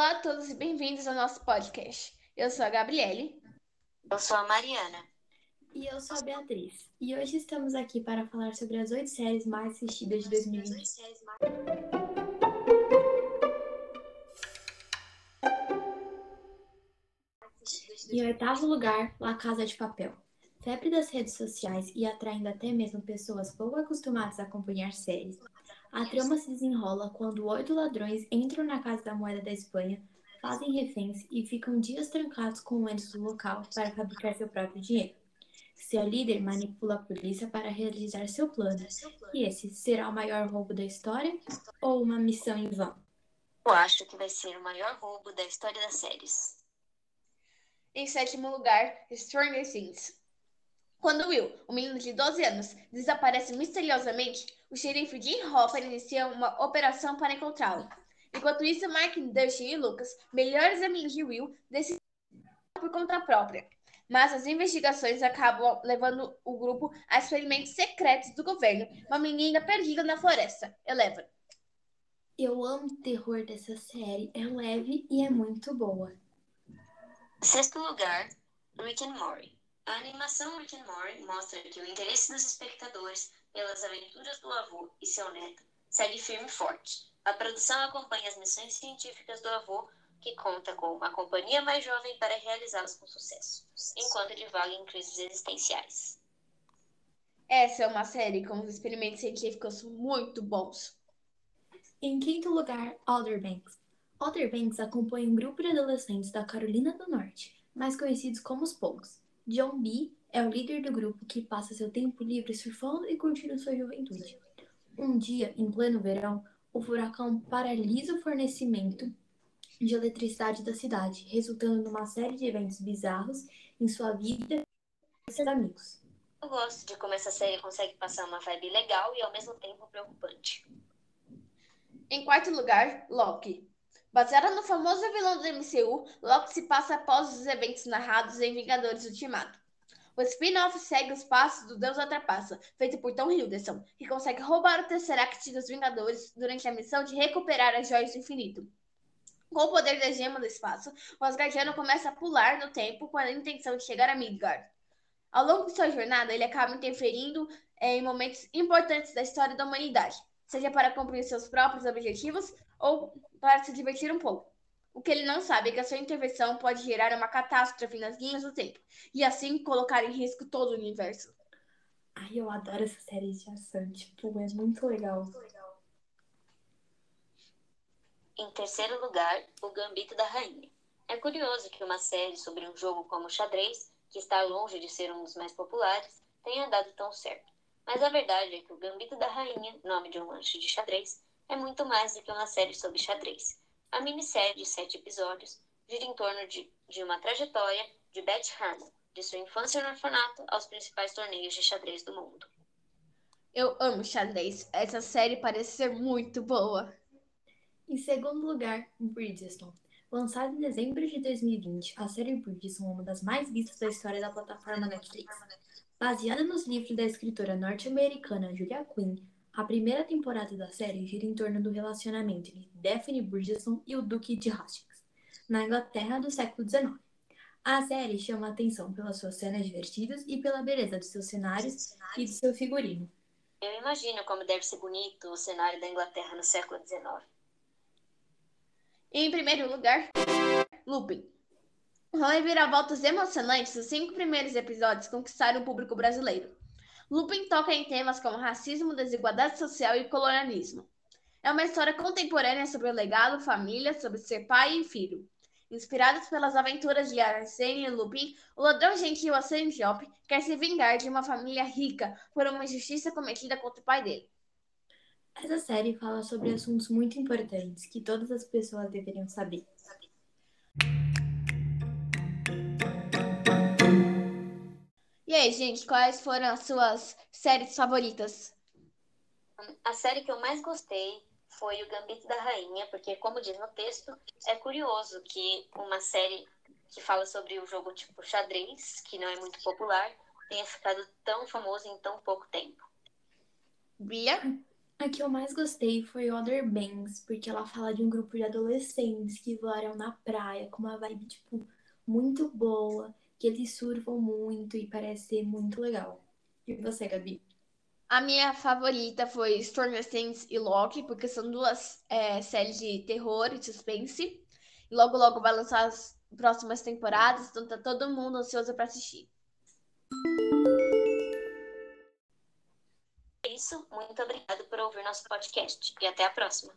Olá a todos e bem-vindos ao nosso podcast. Eu sou a Gabriele. Eu sou a Mariana. E eu sou a Beatriz. E hoje estamos aqui para falar sobre as oito séries mais assistidas de 2020. Em oitavo lugar, La Casa de Papel. Febre das redes sociais e atraindo até mesmo pessoas pouco acostumadas a acompanhar séries, a trama se desenrola quando oito ladrões entram na Casa da Moeda da Espanha, fazem reféns e ficam dias trancados com entes do local para fabricar seu próprio dinheiro. Seu líder manipula a polícia para realizar seu plano. E esse será o maior roubo da história ou uma missão em vão? Eu acho que vai ser o maior roubo da história das séries. Em sétimo lugar, Stranger Things. Quando Will, um menino de 12 anos, desaparece misteriosamente, o xerife Jim Hopper inicia uma operação para encontrá-lo. Enquanto isso, Mike, Dustin e Lucas, melhores amigos de Will, decidem por conta própria. Mas as investigações acabam levando o grupo a experimentos secretos do governo. Uma menina perdida na floresta, Eleven. Eu amo o terror dessa série. É leve e é muito boa. Sexto lugar, Rick and Morty. A animação Rick and Morty mostra que o interesse dos espectadores pelas aventuras do avô e seu neto segue firme e forte. A produção acompanha as missões científicas do avô, que conta com uma companhia mais jovem para realizá-las com sucesso, enquanto divaga em crises existenciais. Essa é uma série com os experimentos científicos muito bons. Em quinto lugar, Outer Banks. Outer Banks acompanha um grupo de adolescentes da Carolina do Norte, mais conhecidos como os Pogues. John B. é o líder do grupo que passa seu tempo livre surfando e curtindo sua juventude. Um dia, em pleno verão, o furacão paralisa o fornecimento de eletricidade da cidade, resultando numa série de eventos bizarros em sua vida e seus amigos. Eu gosto de como essa série consegue passar uma vibe legal e ao mesmo tempo preocupante. Em quarto lugar, Loki. Baseada no famoso vilão do MCU, Loki se passa após os eventos narrados em Vingadores Ultimato. O spin-off segue os passos do Deus Atrapassa, feito por Tom Hiddleston, que consegue roubar o Tesseract dos Vingadores durante a missão de recuperar as Joias do Infinito. Com o poder da Gema do Espaço, o Asgardiano começa a pular no tempo com a intenção de chegar a Midgard. Ao longo de sua jornada, ele acaba interferindo eh, em momentos importantes da história da humanidade, seja para cumprir seus próprios objetivos ou para se divertir um pouco. O que ele não sabe é que a sua intervenção pode gerar uma catástrofe nas linhas do tempo e assim colocar em risco todo o universo. Ai, eu adoro essa série de ação, tipo, é muito legal. Em terceiro lugar, O Gambito da Rainha. É curioso que uma série sobre um jogo como o xadrez, que está longe de ser um dos mais populares, tenha dado tão certo. Mas a verdade é que O Gambito da Rainha, nome de um lanche de xadrez, é muito mais do que uma série sobre xadrez. A minissérie de sete episódios gira em torno de, de uma trajetória de Beth Harmon, de sua infância no orfanato aos principais torneios de xadrez do mundo. Eu amo xadrez. Essa série parece ser muito boa. Em segundo lugar, Bridgestone. Lançada em dezembro de 2020, a série Bridgestone é uma das mais vistas da história da plataforma Netflix. Baseada nos livros da escritora norte-americana Julia Quinn, a primeira temporada da série gira em torno do relacionamento entre Daphne Bridgerton e o Duque de Hastings, na Inglaterra do século XIX. A série chama a atenção pelas suas cenas divertidas e pela beleza de seus cenários e de seu figurino. Eu imagino como deve ser bonito o cenário da Inglaterra no século XIX. Em primeiro lugar, Lupin. Reviravoltas emocionantes, os cinco primeiros episódios conquistaram o público brasileiro. Lupin toca em temas como racismo, desigualdade social e colonialismo. É uma história contemporânea sobre o legado, família, sobre ser pai e filho. Inspirados pelas aventuras de Arsène Lupin, o ladrão gentil Arsène Diop quer se vingar de uma família rica por uma injustiça cometida contra o pai dele. Essa série fala sobre assuntos muito importantes que todas as pessoas deveriam saber. E aí, gente, quais foram as suas séries favoritas? A série que eu mais gostei foi O Gambito da Rainha, porque, como diz no texto, é curioso que uma série que fala sobre o jogo tipo xadrez, que não é muito popular, tenha ficado tão famoso em tão pouco tempo. Bia? A que eu mais gostei foi Other Banks, porque ela fala de um grupo de adolescentes que voaram na praia com uma vibe, tipo, muito boa, que eles surfam muito e parece ser muito legal. E você, Gabi? A minha favorita foi Stranger Things e Loki, porque são duas é, séries de terror e suspense. E logo, logo vai lançar as próximas temporadas, então tá todo mundo ansioso para assistir. É isso, muito obrigado por ouvir nosso podcast e até a próxima.